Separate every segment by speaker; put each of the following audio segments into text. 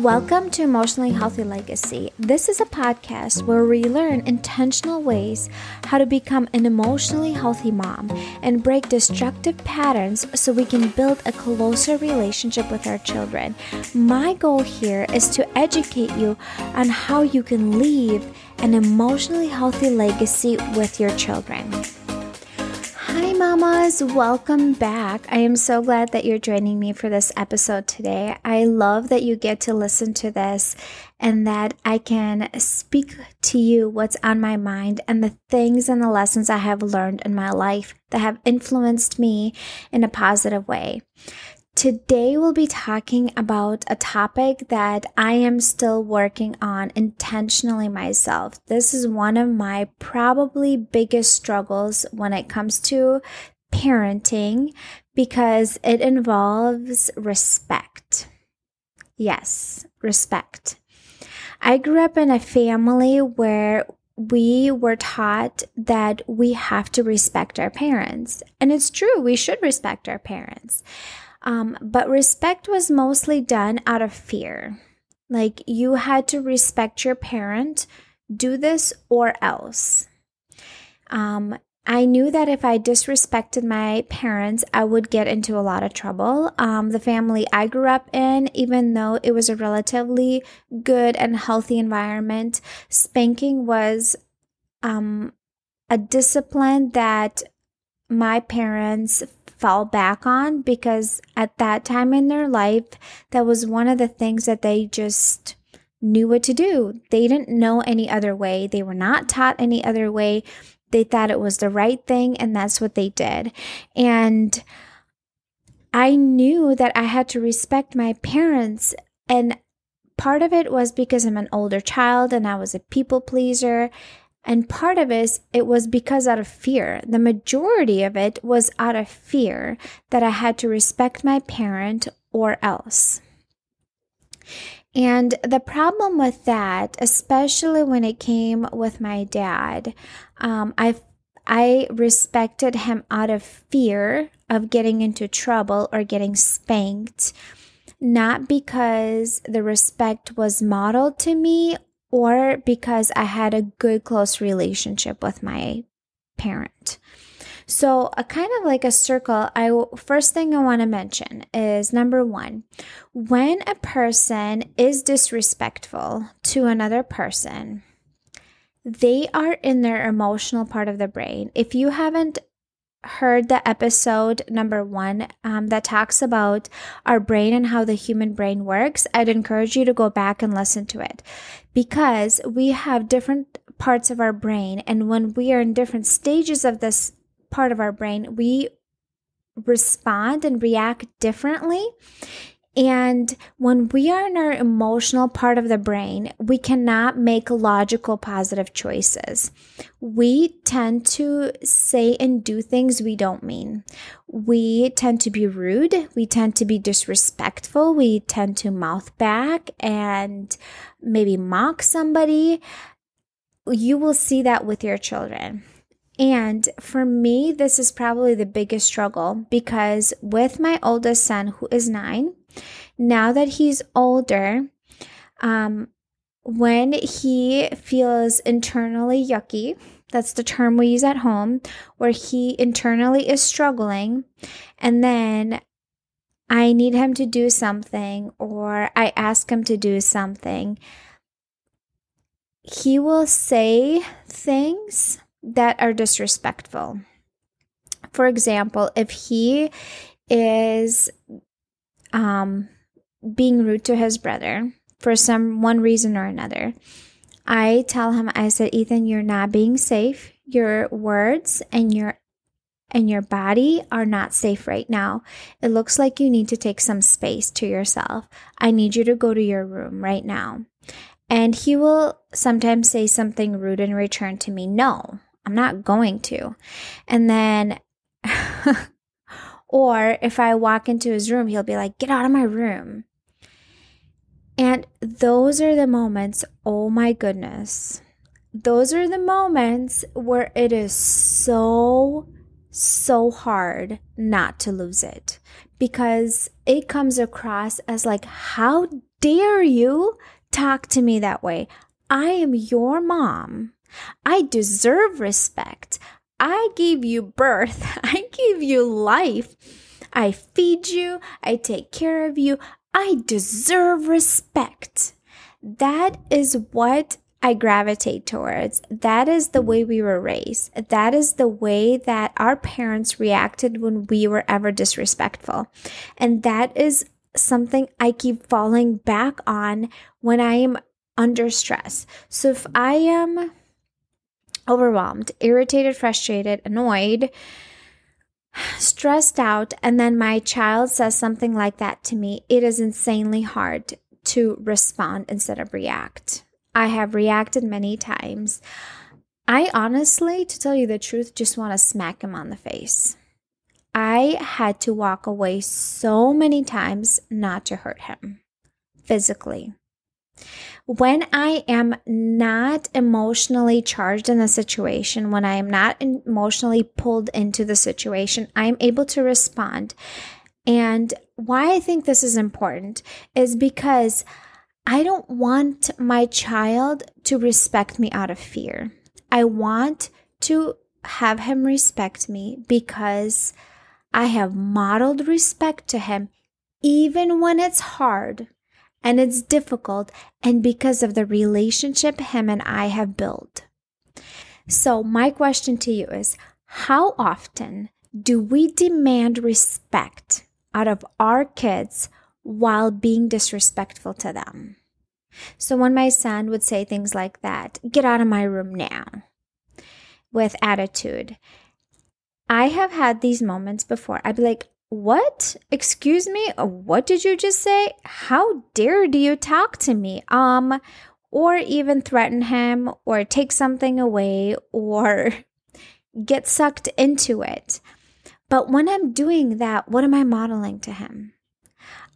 Speaker 1: Welcome to Emotionally Healthy Legacy. This is a podcast where we learn intentional ways how to become an emotionally healthy mom and break destructive patterns so we can build a closer relationship with our children. My goal here is to educate you on how you can leave an emotionally healthy legacy with your children mamas, welcome back. I am so glad that you're joining me for this episode today. I love that you get to listen to this and that I can speak to you what's on my mind and the things and the lessons I have learned in my life that have influenced me in a positive way. Today, we'll be talking about a topic that I am still working on intentionally myself. This is one of my probably biggest struggles when it comes to parenting because it involves respect. Yes, respect. I grew up in a family where we were taught that we have to respect our parents. And it's true, we should respect our parents. Um, but respect was mostly done out of fear. Like you had to respect your parent, do this or else. Um, I knew that if I disrespected my parents, I would get into a lot of trouble. Um, the family I grew up in, even though it was a relatively good and healthy environment, spanking was um, a discipline that my parents fall back on because at that time in their life, that was one of the things that they just knew what to do. They didn't know any other way. They were not taught any other way. They thought it was the right thing, and that's what they did. And I knew that I had to respect my parents. And part of it was because I'm an older child and I was a people pleaser. And part of it, it was because out of fear. The majority of it was out of fear that I had to respect my parent or else. And the problem with that, especially when it came with my dad, um, I I respected him out of fear of getting into trouble or getting spanked, not because the respect was modeled to me or because I had a good, close relationship with my parent. So, a kind of like a circle, I first thing I want to mention is number 1. When a person is disrespectful to another person, they are in their emotional part of the brain. If you haven't heard the episode number one um, that talks about our brain and how the human brain works, I'd encourage you to go back and listen to it because we have different parts of our brain. And when we are in different stages of this part of our brain, we respond and react differently. And when we are in our emotional part of the brain, we cannot make logical positive choices. We tend to say and do things we don't mean. We tend to be rude. We tend to be disrespectful. We tend to mouth back and maybe mock somebody. You will see that with your children. And for me, this is probably the biggest struggle because with my oldest son, who is nine, now that he's older, um, when he feels internally yucky, that's the term we use at home, where he internally is struggling, and then I need him to do something or I ask him to do something, he will say things that are disrespectful. For example, if he is um, being rude to his brother for some one reason or another, I tell him, I said, Ethan, you're not being safe. Your words and your and your body are not safe right now. It looks like you need to take some space to yourself. I need you to go to your room right now. And he will sometimes say something rude in return to me. No, I'm not going to. And then Or if I walk into his room, he'll be like, Get out of my room. And those are the moments, oh my goodness, those are the moments where it is so, so hard not to lose it because it comes across as like, How dare you talk to me that way? I am your mom. I deserve respect. I gave you birth. I gave you life. I feed you. I take care of you. I deserve respect. That is what I gravitate towards. That is the way we were raised. That is the way that our parents reacted when we were ever disrespectful. And that is something I keep falling back on when I am under stress. So if I am overwhelmed, irritated, frustrated, annoyed, stressed out, and then my child says something like that to me, it is insanely hard to respond instead of react. I have reacted many times. I honestly, to tell you the truth, just want to smack him on the face. I had to walk away so many times not to hurt him physically. When I am not emotionally charged in the situation, when I am not emotionally pulled into the situation, I am able to respond. And why I think this is important is because I don't want my child to respect me out of fear. I want to have him respect me because I have modeled respect to him even when it's hard and it's difficult and because of the relationship him and I have built. So, my question to you is how often do we demand respect out of our kids while being disrespectful to them? So, when my son would say things like that, get out of my room now, with attitude, I have had these moments before. I'd be like, what? Excuse me? What did you just say? How dare do you talk to me? Um, or even threaten him or take something away or get sucked into it. But when I'm doing that, what am I modeling to him?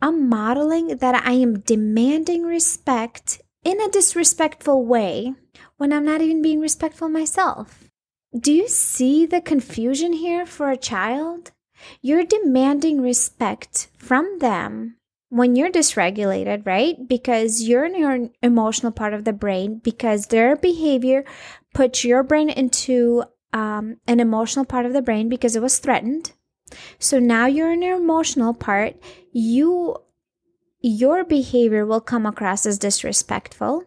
Speaker 1: I'm modeling that I am demanding respect in a disrespectful way when I'm not even being respectful myself. Do you see the confusion here for a child? You're demanding respect from them when you're dysregulated, right? Because you're in your emotional part of the brain, because their behavior puts your brain into um, an emotional part of the brain because it was threatened. So now you're in your emotional part. You, your behavior will come across as disrespectful.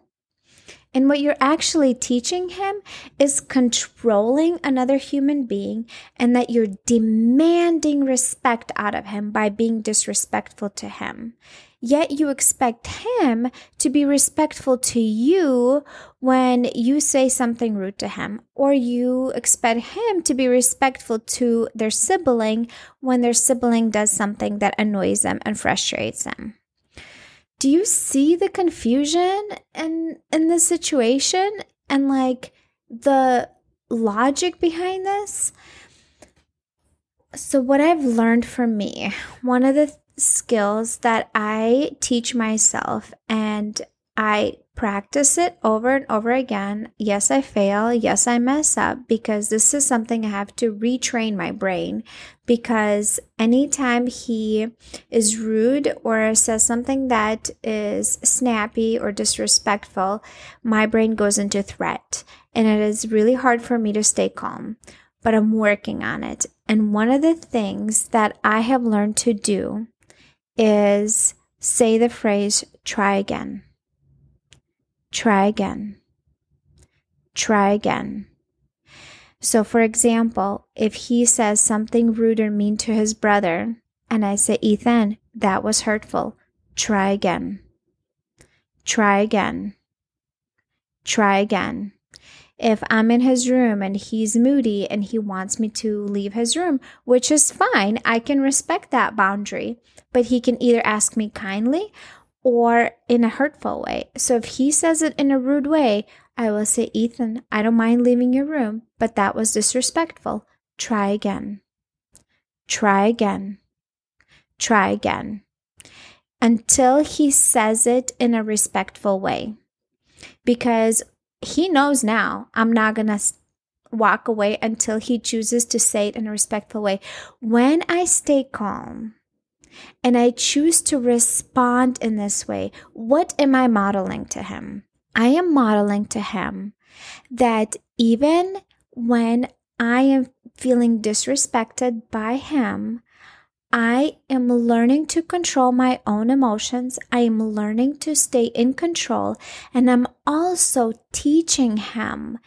Speaker 1: And what you're actually teaching him is controlling another human being and that you're demanding respect out of him by being disrespectful to him. Yet you expect him to be respectful to you when you say something rude to him, or you expect him to be respectful to their sibling when their sibling does something that annoys them and frustrates them do you see the confusion in in this situation and like the logic behind this? So what i've learned from me one of the skills that i teach myself and i practice it over and over again. Yes, I fail. Yes, I mess up because this is something I have to retrain my brain. Because anytime he is rude or says something that is snappy or disrespectful, my brain goes into threat. And it is really hard for me to stay calm, but I'm working on it. And one of the things that I have learned to do is say the phrase, try again try again. Try again. So, for example, if he says something rude or mean to his brother, and I say, Ethan, that was hurtful, try again. Try again. Try again. If I'm in his room and he's moody and he wants me to leave his room, which is fine, I can respect that boundary, but he can either ask me kindly or in a hurtful way. So if he says it in a rude way, I will say, Ethan, I don't mind leaving your room, but that was disrespectful. Try again. Try again. Try again. Until he says it in a respectful way. Because he knows now I'm not going to walk away until he chooses to say it in a respectful way. When I stay calm, and I choose to respond in this way, what am I modeling to him? I am modeling to him that even when I am feeling disrespected by him, I am learning to control my own emotions. I am learning to stay in control. And I'm also teaching him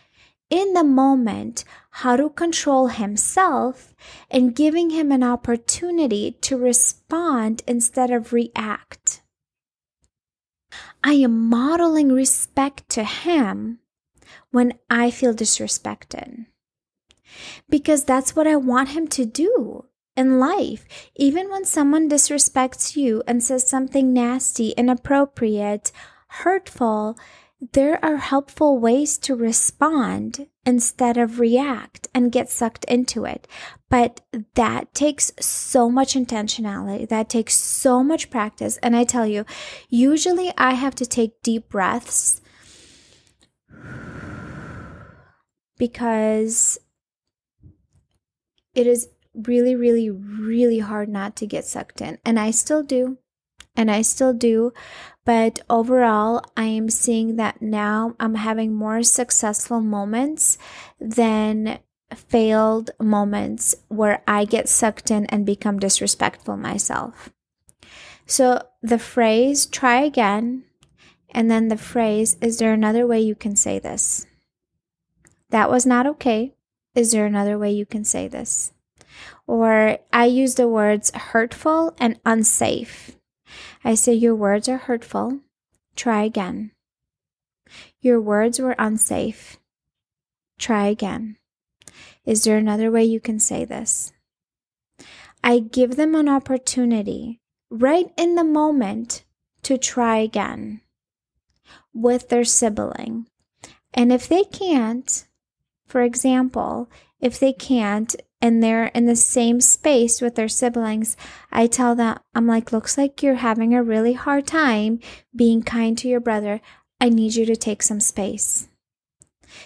Speaker 1: in the moment how to control himself and giving him an opportunity to respond instead of react. I am modeling respect to him when I feel disrespected. Because that's what I want him to do in life. Even when someone disrespects you and says something nasty, inappropriate, hurtful, there are helpful ways to respond instead of react and get sucked into it. But that takes so much intentionality. That takes so much practice. And I tell you, usually I have to take deep breaths because it is really, really, really hard not to get sucked in. And I still do. And I still do. But overall, I am seeing that now I'm having more successful moments than failed moments where I get sucked in and become disrespectful myself. So the phrase, try again, and then the phrase, is there another way you can say this? That was not okay. Is there another way you can say this? Or I use the words hurtful and unsafe. I say, Your words are hurtful. Try again. Your words were unsafe. Try again. Is there another way you can say this? I give them an opportunity right in the moment to try again with their sibling. And if they can't, for example, if they can't and they're in the same space with their siblings, I tell them, I'm like, looks like you're having a really hard time being kind to your brother. I need you to take some space.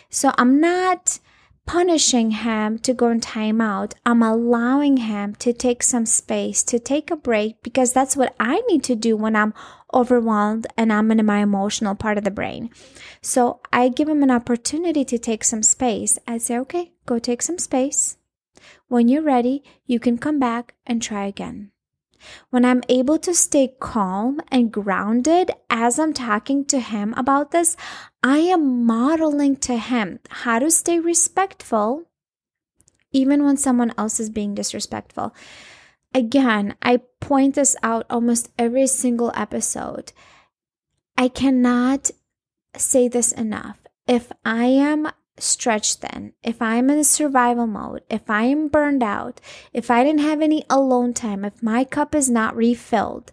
Speaker 1: So I'm not punishing him to go in timeout. I'm allowing him to take some space, to take a break, because that's what I need to do when I'm overwhelmed and I'm in my emotional part of the brain. So I give him an opportunity to take some space. I say, okay, go take some space. When you're ready, you can come back and try again. When I'm able to stay calm and grounded as I'm talking to him about this, I am modeling to him how to stay respectful even when someone else is being disrespectful. Again, I point this out almost every single episode. I cannot say this enough. If I am stretched then, if I'm in survival mode, if I am burned out, if I didn't have any alone time, if my cup is not refilled,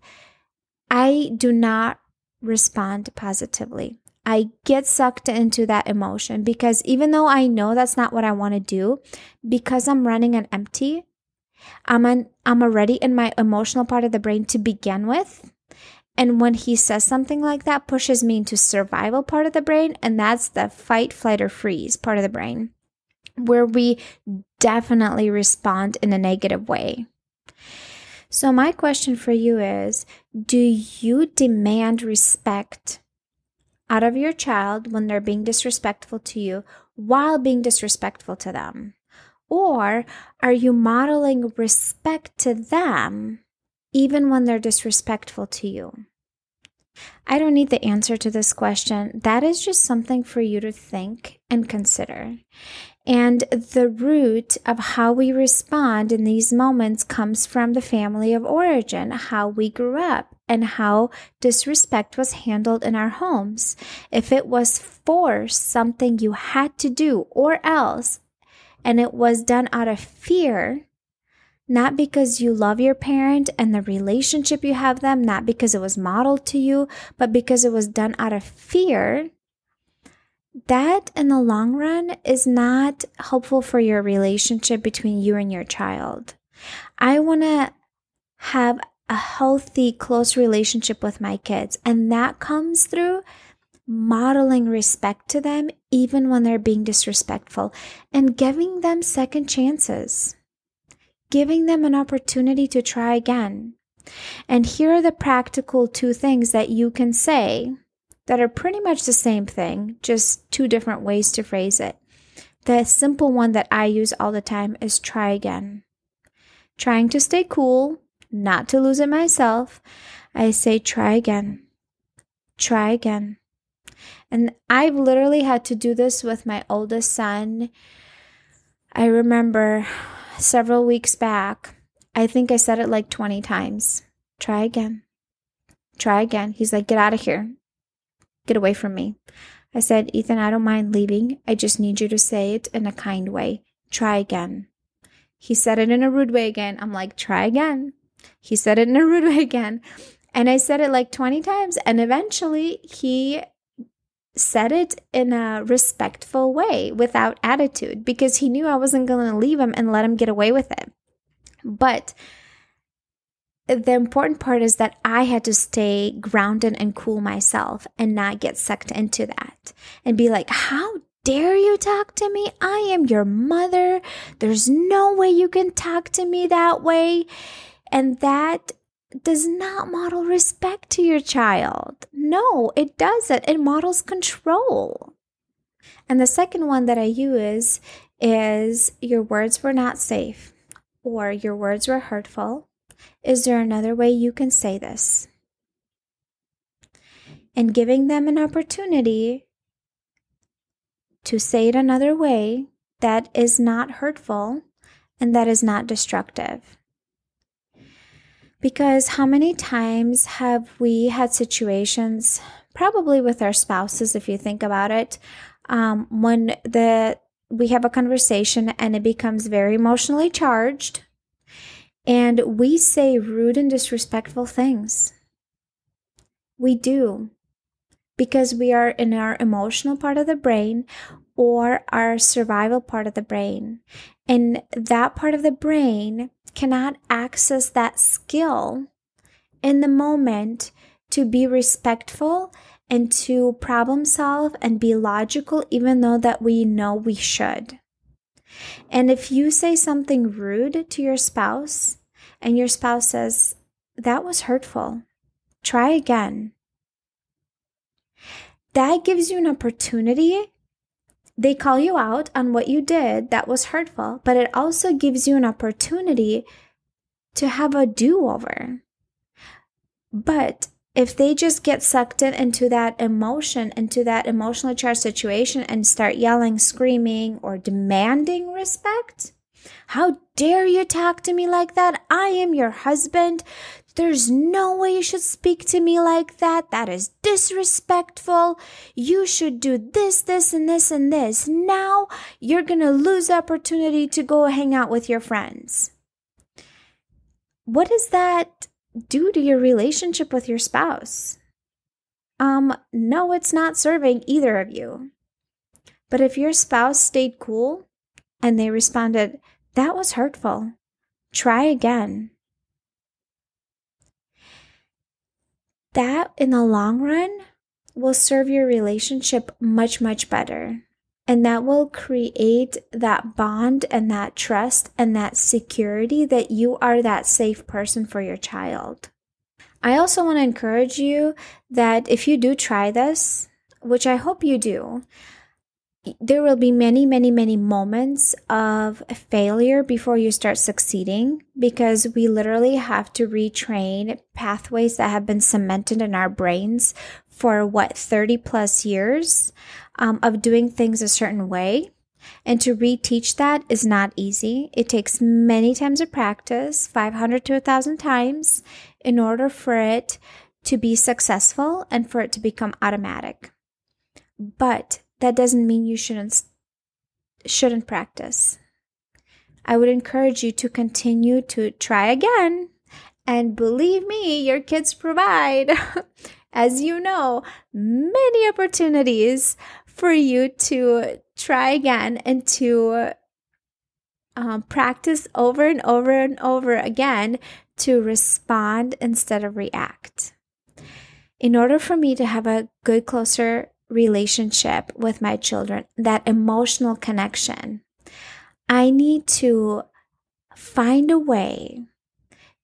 Speaker 1: I do not respond positively. I get sucked into that emotion because even though I know that's not what I want to do, because I'm running on empty, I'm an, I'm already in my emotional part of the brain to begin with. And when he says something like that, pushes me into survival part of the brain, and that's the fight, flight, or freeze part of the brain, where we definitely respond in a negative way. So, my question for you is Do you demand respect out of your child when they're being disrespectful to you while being disrespectful to them? Or are you modeling respect to them even when they're disrespectful to you? I don't need the answer to this question. That is just something for you to think and consider. And the root of how we respond in these moments comes from the family of origin, how we grew up, and how disrespect was handled in our homes. If it was forced, something you had to do or else, and it was done out of fear, not because you love your parent and the relationship you have them, not because it was modeled to you, but because it was done out of fear, that in the long run is not helpful for your relationship between you and your child. I want to have a healthy, close relationship with my kids, and that comes through modeling respect to them even when they're being disrespectful and giving them second chances giving them an opportunity to try again. And here are the practical two things that you can say that are pretty much the same thing, just two different ways to phrase it. The simple one that I use all the time is try again. Trying to stay cool, not to lose it myself, I say try again. Try again. And I've literally had to do this with my oldest son. I remember several weeks back, I think I said it like 20 times. Try again. Try again. He's like, get out of here. Get away from me. I said, Ethan, I don't mind leaving. I just need you to say it in a kind way. Try again. He said it in a rude way again. I'm like, try again. He said it in a rude way again. And I said it like 20 times. And eventually he said it in a respectful way without attitude because he knew I wasn't going to leave him and let him get away with it. But the important part is that I had to stay grounded and cool myself and not get sucked into that and be like, how dare you talk to me? I am your mother. There's no way you can talk to me that way. And that does not model respect to your child. No, it doesn't. It models control. And the second one that I use is your words were not safe or your words were hurtful. Is there another way you can say this? And giving them an opportunity to say it another way that is not hurtful and that is not destructive. Because how many times have we had situations, probably with our spouses, if you think about it, um, when the we have a conversation and it becomes very emotionally charged, and we say rude and disrespectful things. We do because we are in our emotional part of the brain or our survival part of the brain. And that part of the brain cannot access that skill in the moment to be respectful and to problem solve and be logical, even though that we know we should. And if you say something rude to your spouse and your spouse says, that was hurtful, try again. That gives you an opportunity they call you out on what you did that was hurtful, but it also gives you an opportunity to have a do over. But if they just get sucked in into that emotion, into that emotionally charged situation and start yelling, screaming, or demanding respect, how dare you talk to me like that? I am your husband. There's no way you should speak to me like that. That is disrespectful. You should do this, this, and this, and this. Now you're going to lose the opportunity to go hang out with your friends. What does that do to your relationship with your spouse? Um, no, it's not serving either of you. But if your spouse stayed cool and they responded, that was hurtful, try again that in the long run will serve your relationship much, much better. And that will create that bond and that trust and that security that you are that safe person for your child. I also want to encourage you that if you do try this, which I hope you do, there will be many, many, many moments of failure before you start succeeding because we literally have to retrain pathways that have been cemented in our brains for what, 30 plus years um, of doing things a certain way. And to reteach that is not easy. It takes many times of practice, 500 to 1,000 times, in order for it to be successful and for it to become automatic. But that doesn't mean you shouldn't shouldn't practice. I would encourage you to continue to try again. And believe me, your kids provide, as you know, many opportunities for you to try again and to um, practice over and over and over again to respond instead of react. In order for me to have a good, closer relationship with my children, that emotional connection, I need to find a way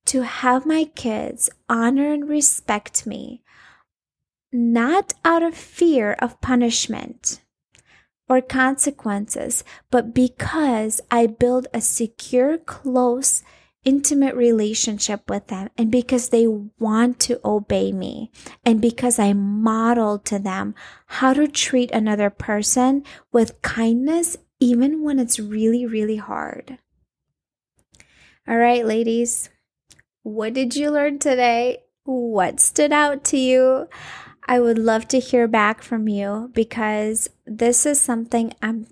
Speaker 1: to have my kids honor and respect me, not out of fear of punishment or consequences, but because I build a secure, close, intimate relationship with them and because they want to obey me and because I model to them how to treat another person with kindness, even when it's really, really hard. All right, ladies, what did you learn today? What stood out to you? I would love to hear back from you because this is something I'm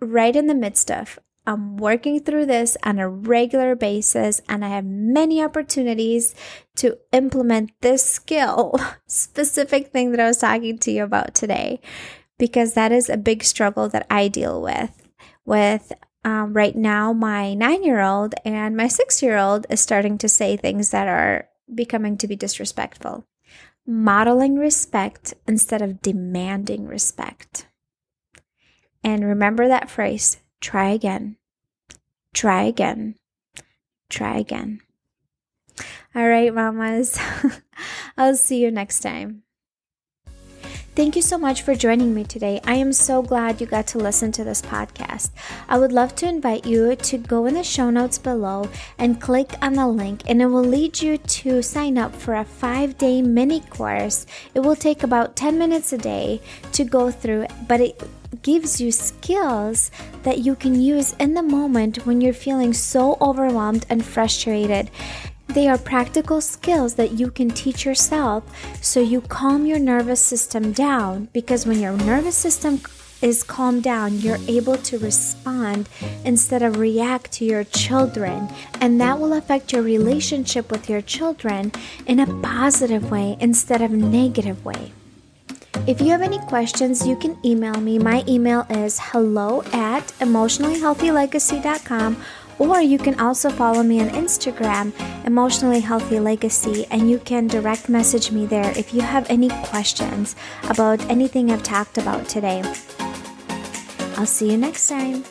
Speaker 1: right in the midst of. I'm working through this on a regular basis, and I have many opportunities to implement this skill, specific thing that I was talking to you about today, because that is a big struggle that I deal with. With um, right now, my nine year old and my six year old is starting to say things that are becoming to be disrespectful modeling respect instead of demanding respect. And remember that phrase try again, try again, try again. All right, mamas. I'll see you next time. Thank you so much for joining me today. I am so glad you got to listen to this podcast. I would love to invite you to go in the show notes below and click on the link, and it will lead you to sign up for a five day mini course. It will take about 10 minutes a day to go through, but it gives you skills that you can use in the moment when you're feeling so overwhelmed and frustrated. They are practical skills that you can teach yourself so you calm your nervous system down because when your nervous system is calmed down, you're able to respond instead of react to your children. And that will affect your relationship with your children in a positive way instead of a negative way. If you have any questions, you can email me. My email is hello at emotionallyhealthylegacy.com or you can also follow me on Instagram, Emotionally Healthy Legacy, and you can direct message me there if you have any questions about anything I've talked about today. I'll see you next time.